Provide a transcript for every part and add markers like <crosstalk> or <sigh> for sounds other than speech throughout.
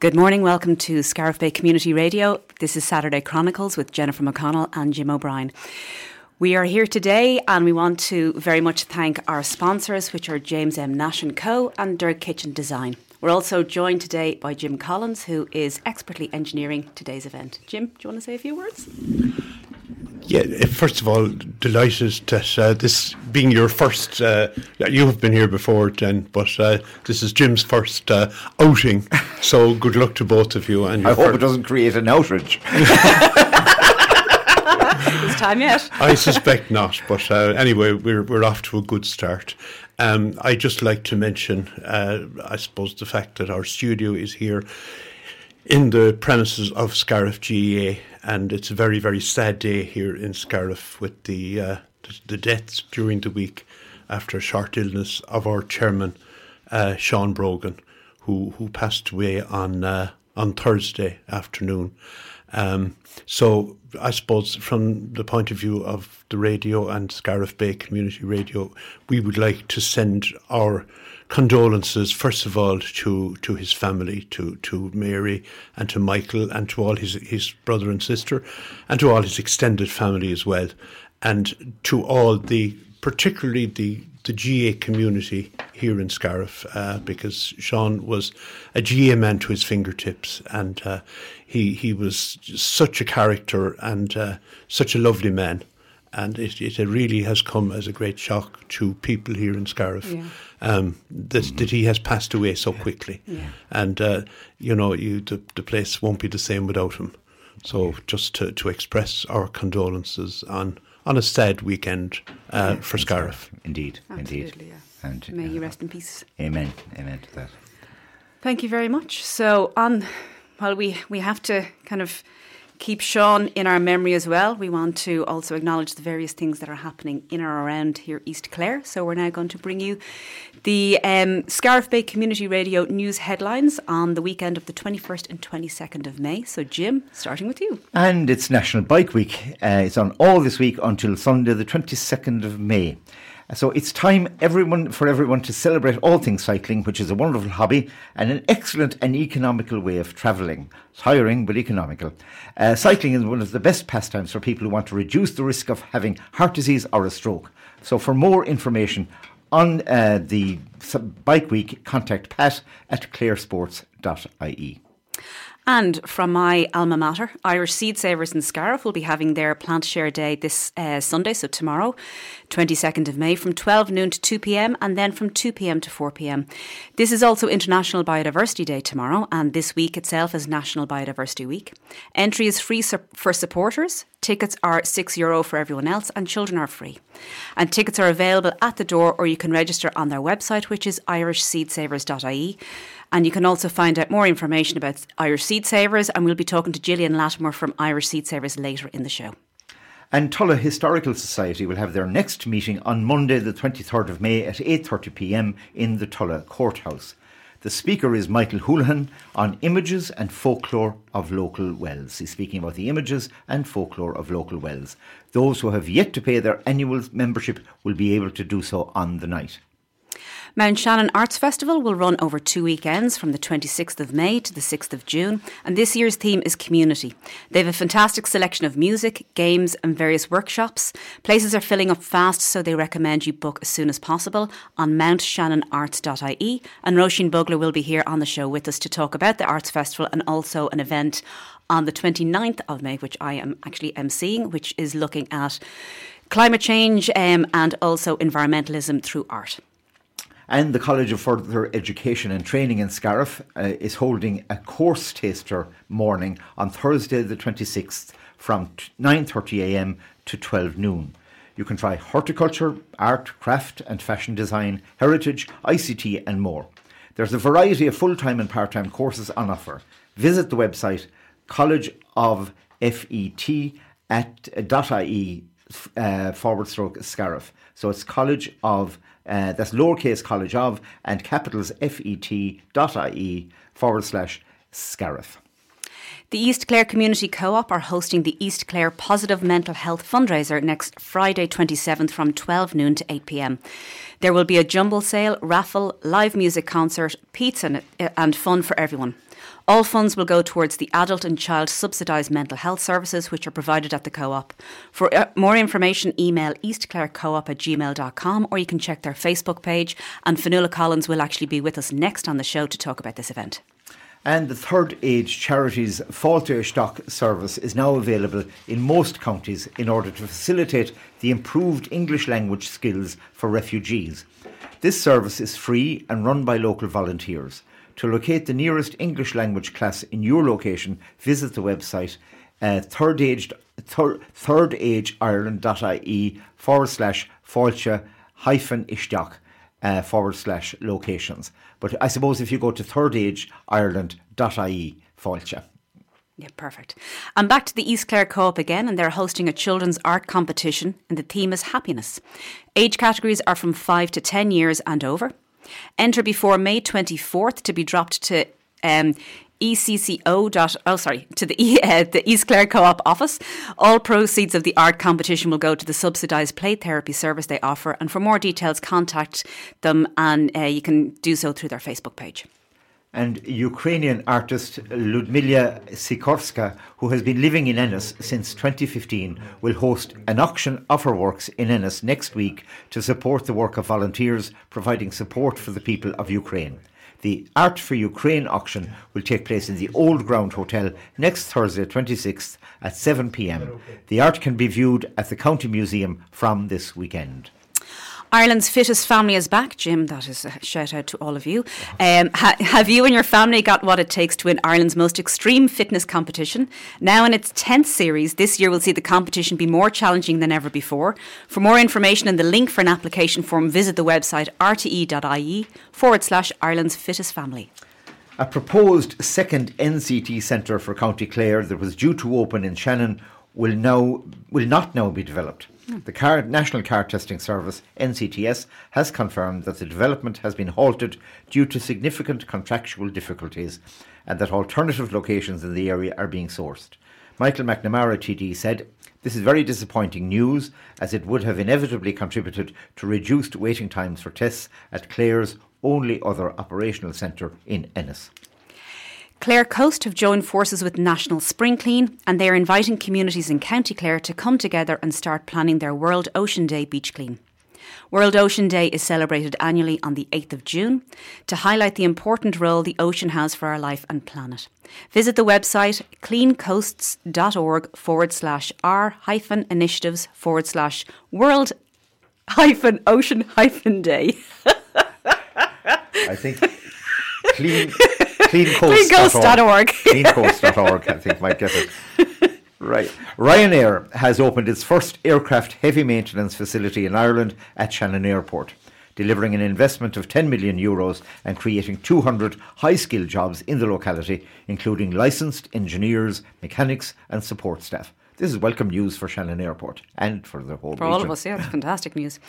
Good morning. Welcome to Scariff Bay Community Radio. This is Saturday Chronicles with Jennifer McConnell and Jim O'Brien. We are here today and we want to very much thank our sponsors, which are James M. Nash & Co. and Dirk Kitchen Design. We're also joined today by Jim Collins, who is expertly engineering today's event. Jim, do you want to say a few words? Yeah, uh, first of all, delighted that uh, this being your first, uh, you have been here before, Jen, but uh, this is Jim's first uh, outing. So good luck to both of you. And I hope it doesn't create an outrage. <laughs> Is time yet? I suspect not, but uh, anyway, we're we're off to a good start. Um, I just like to mention, I suppose, the fact that our studio is here in the premises of Scariff GAA, and it's a very, very sad day here in Scariff with the, uh, the, the deaths during the week after a short illness of our chairman, uh, Sean Brogan, who who passed away on uh, on Thursday afternoon. Um, so I suppose from the point of view of the radio and Scariff Bay Community Radio, we would like to send our condolences, first of all, to, to his family, to, to Mary and to Michael and to all his, his brother and sister, and to all his extended family as well, and to all the, particularly the, the GA community here in Scariff, uh, because Sean was a GAA man to his fingertips, and uh, he he was such a character and uh, such a lovely man and it, it really has come as a great shock to people here in Scariff yeah. um, that, mm-hmm. that he has passed away so quickly. Yeah. And, uh, you know, you, the, the place won't be the same without him. So just to, to express our condolences on, on a sad weekend uh, yeah, for Scariff. Indeed, Absolutely, indeed. Yeah. And, May uh, you rest in peace. Amen, amen to that. Thank you very much. So on, well, we, we have to kind of keep Sean in our memory as well. We want to also acknowledge the various things that are happening in or around here, East Clare. So we're now going to bring you the um, Scariff Bay Community Radio news headlines on the weekend of the 21st and 22nd of May. So, Jim, starting with you. And it's National Bike Week. Uh, it's on all this week until Sunday, the 22nd of May. So it's time everyone for everyone to celebrate all things cycling, which is a wonderful hobby and an excellent and economical way of travelling. Tiring but economical. Uh, cycling is one of the best pastimes for people who want to reduce the risk of having heart disease or a stroke. So for more information on uh, the Bike Week, contact Pat at claresports.ie. And from my alma mater, Irish Seed Savers in Scariff will be having their plant share day this uh, Sunday, so tomorrow, 22nd of May, from 12 noon to 2 pm and then from 2 pm to 4 pm. This is also International Biodiversity Day tomorrow, and this week itself is National Biodiversity Week. Entry is free su- for supporters. Tickets are €6 Euro for everyone else, and children are free. And tickets are available at the door, or you can register on their website, which is irishseedsavers.ie. And you can also find out more information about Irish Seed Savers, and we'll be talking to Gillian Latimer from Irish Seed Savers later in the show. And Tulla Historical Society will have their next meeting on Monday, the 23rd of May at 8:30 p.m. in the Tulla Courthouse. The speaker is Michael Houlihan on images and folklore of local wells. He's speaking about the images and folklore of local wells. Those who have yet to pay their annual membership will be able to do so on the night. Mount Shannon Arts Festival will run over two weekends from the 26th of May to the 6th of June, and this year's theme is community. They have a fantastic selection of music, games, and various workshops. Places are filling up fast, so they recommend you book as soon as possible on mountshannonarts.ie. And Roisin Bugler will be here on the show with us to talk about the Arts Festival and also an event on the 29th of May, which I am actually emceeing, which is looking at climate change um, and also environmentalism through art. And the College of Further Education and Training in Scariff uh, is holding a course taster morning on Thursday the 26th from 9.30am to 12 noon. You can try horticulture, art, craft and fashion design, heritage, ICT and more. There's a variety of full-time and part-time courses on offer. Visit the website College of FET at uh, .ie uh, forward stroke Scariff. So it's College of uh, that's lowercase college of and capitals fet.ie forward slash Scariff. The East Clare Community Co op are hosting the East Clare Positive Mental Health Fundraiser next Friday 27th from 12 noon to 8 pm. There will be a jumble sale, raffle, live music concert, pizza, and fun for everyone. All funds will go towards the adult and child subsidised mental health services which are provided at the co op. For uh, more information, email eastclarecoop at gmail.com or you can check their Facebook page. And Fionnuala Collins will actually be with us next on the show to talk about this event. And the Third Age Charities Fáilte Isteach service is now available in most counties in order to facilitate the improved English language skills for refugees. This service is free and run by local volunteers. To locate the nearest English language class in your location, visit the website uh, thirdaged, third, thirdageIreland.ie forward slash Fáilte hyphen Isteach uh, forward slash locations. But I suppose if you go to thirdageIreland.ie, Fáilte. Yeah, perfect. And back to the East Clare Co-op again, and they're hosting a children's art competition, and the theme is happiness. Age categories are from 5 to 10 years and over. Enter before May 24th to be dropped to um, ECCO. Dot, oh, sorry, to the, <laughs> uh, the East Clare Co-op office. All proceeds of the art competition will go to the subsidised play therapy service they offer. And for more details, contact them, and uh, you can do so through their Facebook page. And Ukrainian artist Ludmila Sikorska, who has been living in Ennis since 2015, will host an auction of her works in Ennis next week to support the work of volunteers providing support for the people of Ukraine. The Art for Ukraine auction will take place in the Old Ground Hotel next Thursday, 26th at 7 pm. The art can be viewed at the County Museum from this weekend. Ireland's fittest family is back, Jim. That is a shout out to all of you. Um, ha- have you and your family got what it takes to win Ireland's most extreme fitness competition? Now, in its 10th series, this year we'll see the competition be more challenging than ever before. For more information and the link for an application form, visit the website rte.ie forward slash Ireland's fittest family. A proposed second NCT centre for County Clare that was due to open in Shannon will now will not now be developed. Hmm. The car, National Car Testing Service, NCTS, has confirmed that the development has been halted due to significant contractual difficulties and that alternative locations in the area are being sourced. Michael McNamara TD said, This is very disappointing news as it would have inevitably contributed to reduced waiting times for tests at Clare's only other operational centre in Ennis. Clean Coasts have joined forces with National Spring Clean and they are inviting communities in County Clare to come together and start planning their World Ocean Day beach clean. World Ocean Day is celebrated annually on the 8th of June to highlight the important role the ocean has for our life and planet. Visit the website cleancoasts.org forward slash r hyphen initiatives forward slash world hyphen ocean hyphen day. <laughs> I think <laughs> clean cleancoast.org. cleancoast.org, <laughs> I think might get it. Right. Ryanair has opened its first aircraft heavy maintenance facility in Ireland at Shannon Airport, delivering an investment of 10 million euros and creating 200 high skilled jobs in the locality, including licensed engineers, mechanics, and support staff. This is welcome news for Shannon Airport and for the whole For region. all of us, yeah, it's fantastic news.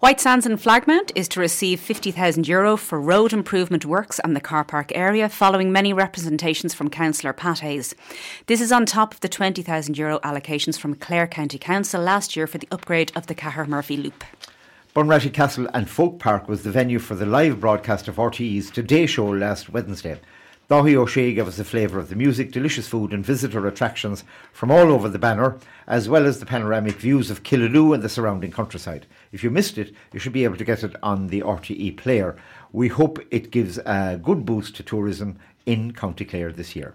White Sands and Flagmount is to receive 50,000 euro for road improvement works and the car park area following many representations from Councillor Pat Hayes. This is on top of the 20,000 euro allocations from Clare County Council last year for the upgrade of the Cahir Murphy Loop. Bunratty Castle and Folk Park was the venue for the live broadcast of RTE's Today Show last Wednesday. Dáithí Ó Sé gave us a flavour of the music, delicious food, and visitor attractions from all over the banner, as well as the panoramic views of Killaloe and the surrounding countryside. If you missed it, you should be able to get it on the RTE player. We hope it gives a good boost to tourism in County Clare this year.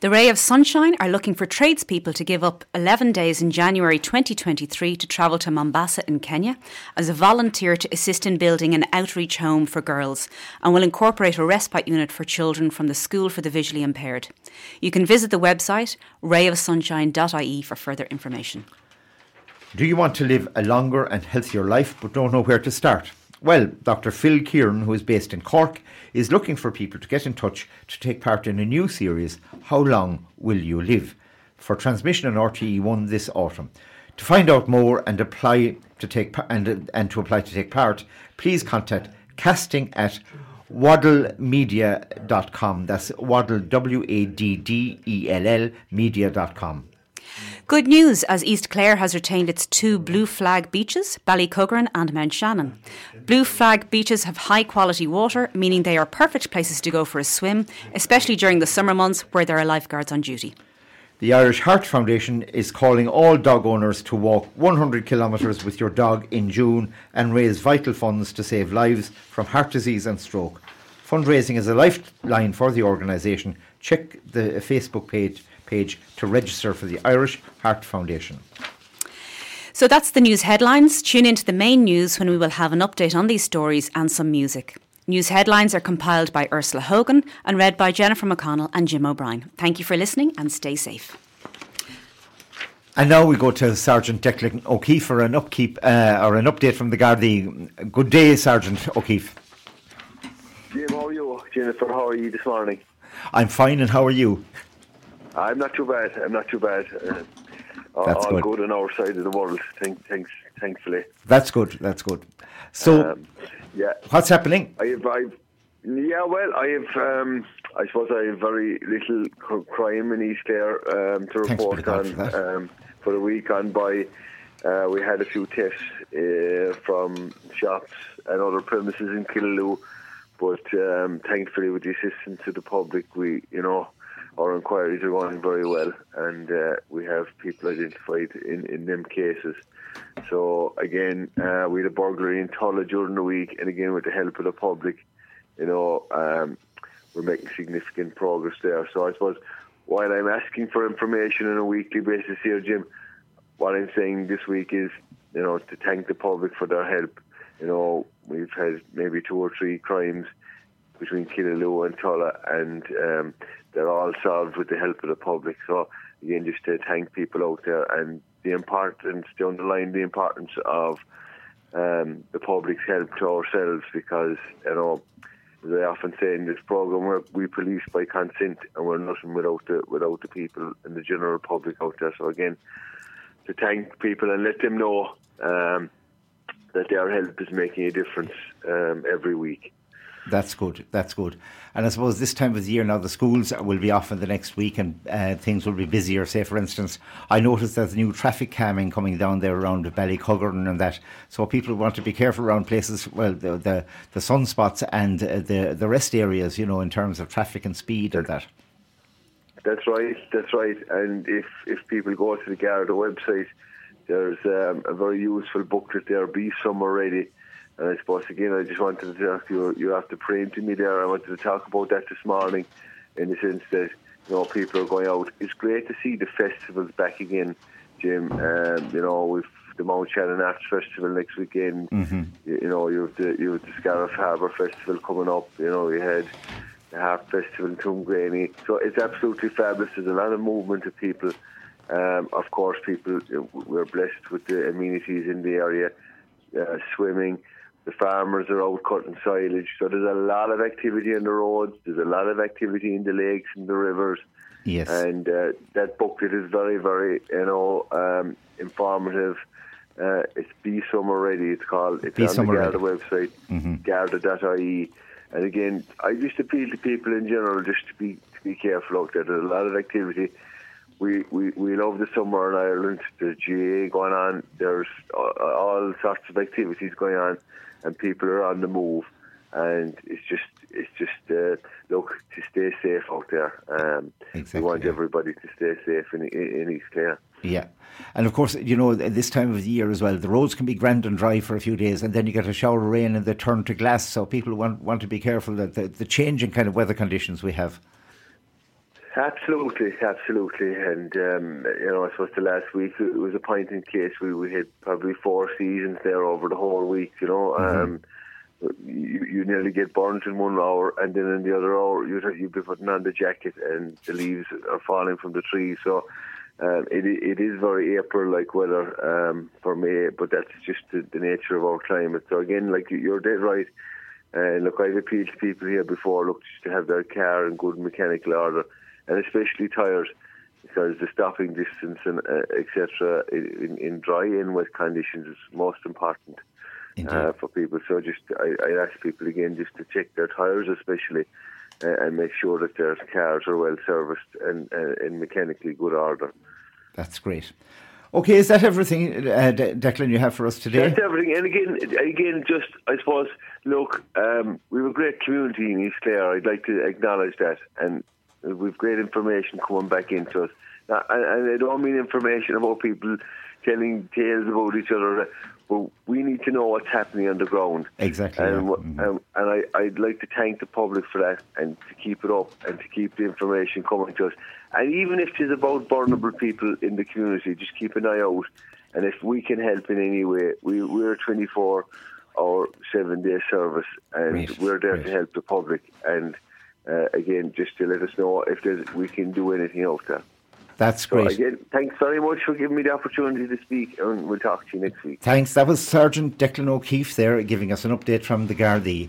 The Ray of Sunshine are looking for tradespeople to give up 11 days in January 2023 to travel to Mombasa in Kenya as a volunteer to assist in building an outreach home for girls and will incorporate a respite unit for children from the School for the Visually Impaired. You can visit the website rayofsunshine.ie for further information. Do you want to live a longer and healthier life but don't know where to start? Well, Dr. Phil Kieran, who is based in Cork, is looking for people to get in touch to take part in a new series, How Long Will You Live? for transmission on RTE1 this autumn. To find out more and apply to take and, and to apply to take part, please contact casting at waddellmedia.com. That's waddell, W A D D E L L, media.com. Good news as East Clare has retained its two blue flag beaches, Ballycuggaran and Mount Shannon. Blue flag beaches have high quality water, meaning they are perfect places to go for a swim, especially during the summer months where there are lifeguards on duty. The Irish Heart Foundation is calling all dog owners to walk 100 kilometres with your dog in June and raise vital funds to save lives from heart disease and stroke. Fundraising is a lifeline for the organisation. Check the Facebook page page to register for the Irish Heart Foundation. So that's the news headlines. Tune into the main news when we will have an update on these stories and some music. News headlines are compiled by Ursula Hogan and read by Jennifer McConnell and Jim O'Brien. Thank you for listening and stay safe. And now we go to Sergeant Declan O'Keefe for an upkeep uh, or an update from the Gardaí. Good day, Sergeant O'Keefe. Jim, how are you? Jennifer, how are you this morning? I'm fine, and how are you? I'm not too bad. I'm not too bad. Uh, That's all good. good. on our side of the world. Thank, thanks, thankfully. That's good. That's good. So, um, yeah, what's happening? I have, I've, yeah, well, I have. Um, I suppose I have very little crime in East Clare um, to report on. For, um, for the week on by, uh, we had a few tests uh, from shops and other premises in Killaloe, but um, thankfully, with the assistance of the public, we, you know, our inquiries are going very well, and uh, we have people identified in, in them cases. So again, uh, we had a burglary in Tulla during the week, and again with the help of the public, you know, um, we're making significant progress there. So I suppose while I'm asking for information on a weekly basis here, Jim, what I'm saying this week is, you know, to thank the public for their help. You know, we've had maybe two or three crimes between Killaloe and Tulla, and um, they're all solved with the help of the public. So again, just to thank people out there and the importance, to underline the importance of um, the public's help to ourselves, because you know I often say in this program, we're, we police by consent, and we're nothing without the without the people and the general public out there. So again, to thank people and let them know um, that their help is making a difference um, every week. That's good. That's good. And I suppose this time of the year now, the schools will be off in the next week and uh, things will be busier. Say, for instance, I noticed there's new traffic calming coming down there around Ballycuggaran and that. So people want to be careful around places, well, the the, the sunspots and uh, the, the rest areas, you know, in terms of traffic and speed and that. That's right. That's right. And if, if people go to the Garda website, there's um, a very useful booklet there, Be Summer Ready and I suppose again, I just wanted to talk you. You have to pray to me there. I wanted to talk about that this morning, in the sense that you know people are going out. It's great to see the festivals back again, Jim. Um, you know, with the Mount Shannon Arts Festival next weekend. Mm-hmm. You, you, know, you have the you have the Scariff Harbour Festival coming up. You know, you had the Harp Festival in Tuamgraney. So it's absolutely fabulous. There's a lot of movement of people. Um, of course, people we're blessed with the amenities in the area, uh, swimming the farmers are out cutting silage. So there's a lot of activity on the roads. There's a lot of activity in the lakes and the rivers. Yes. And uh, that booklet is very, very, you know, um, informative. Uh, it's Be Summer Ready. It's called. It's Be on Summer the Garda Ready. website, mm-hmm. Garda.ie. And again, I just appeal to people in general just to be to be careful out there. There's a lot of activity. We, we, we love the summer in Ireland. There's GA going on. There's all, all sorts of activities going on and people are on the move. And it's just, it's just uh, look to stay safe out there. Um, exactly, we want everybody to stay safe in, in, in East Clare. Yeah. And of course, you know, this time of the year as well, the roads can be grand and dry for a few days and then you get a shower of rain and they turn to glass. So people want, want to be careful that the, the changing kind of weather conditions we have. Absolutely, absolutely, and um, you know, I suppose the last week it was a point in case we, we had probably four seasons there over the whole week. You know, mm-hmm. um, you, you nearly get burnt in one hour, and then in the other hour you'd you'd be putting on the jacket, and the leaves are falling from the trees. So um, it it is very April-like weather um, for me, but that's just the, the nature of our climate. So again, like you're dead right. And uh, look, I've appealed to people here before, look, just to have their car in good mechanical order and especially tyres because the stopping distance and uh, etc. In, in, dry and wet conditions is most important uh, for people. So just I, I, ask people again just to check their tyres, especially, uh, and make sure that their cars are well serviced and uh, in mechanically good order. That's great. Okay, is that everything, uh, De- Declan, you have for us today? That's everything. And again, again, just I suppose, look, um, we have a great community in East Clare. I'd like to acknowledge that, and we've great information coming back into us. And I don't mean information about people telling tales about each other, but we need to know what's happening on the ground. Exactly. And, yeah. mm-hmm. and I, I'd like to thank the public for that and to keep it up and to keep the information coming to us. And even if it's about vulnerable people in the community, just keep an eye out. And if we can help in any way, we, we're 24 hour, seven day service, and Great. we're there Great. to help the public. And uh, again, just to let us know if there's, we can do anything out there. That's So great. again, thanks very much for giving me the opportunity to speak, and we'll talk to you next week. Thanks. That was Sergeant Declan O'Keefe there giving us an update from the Gardaí.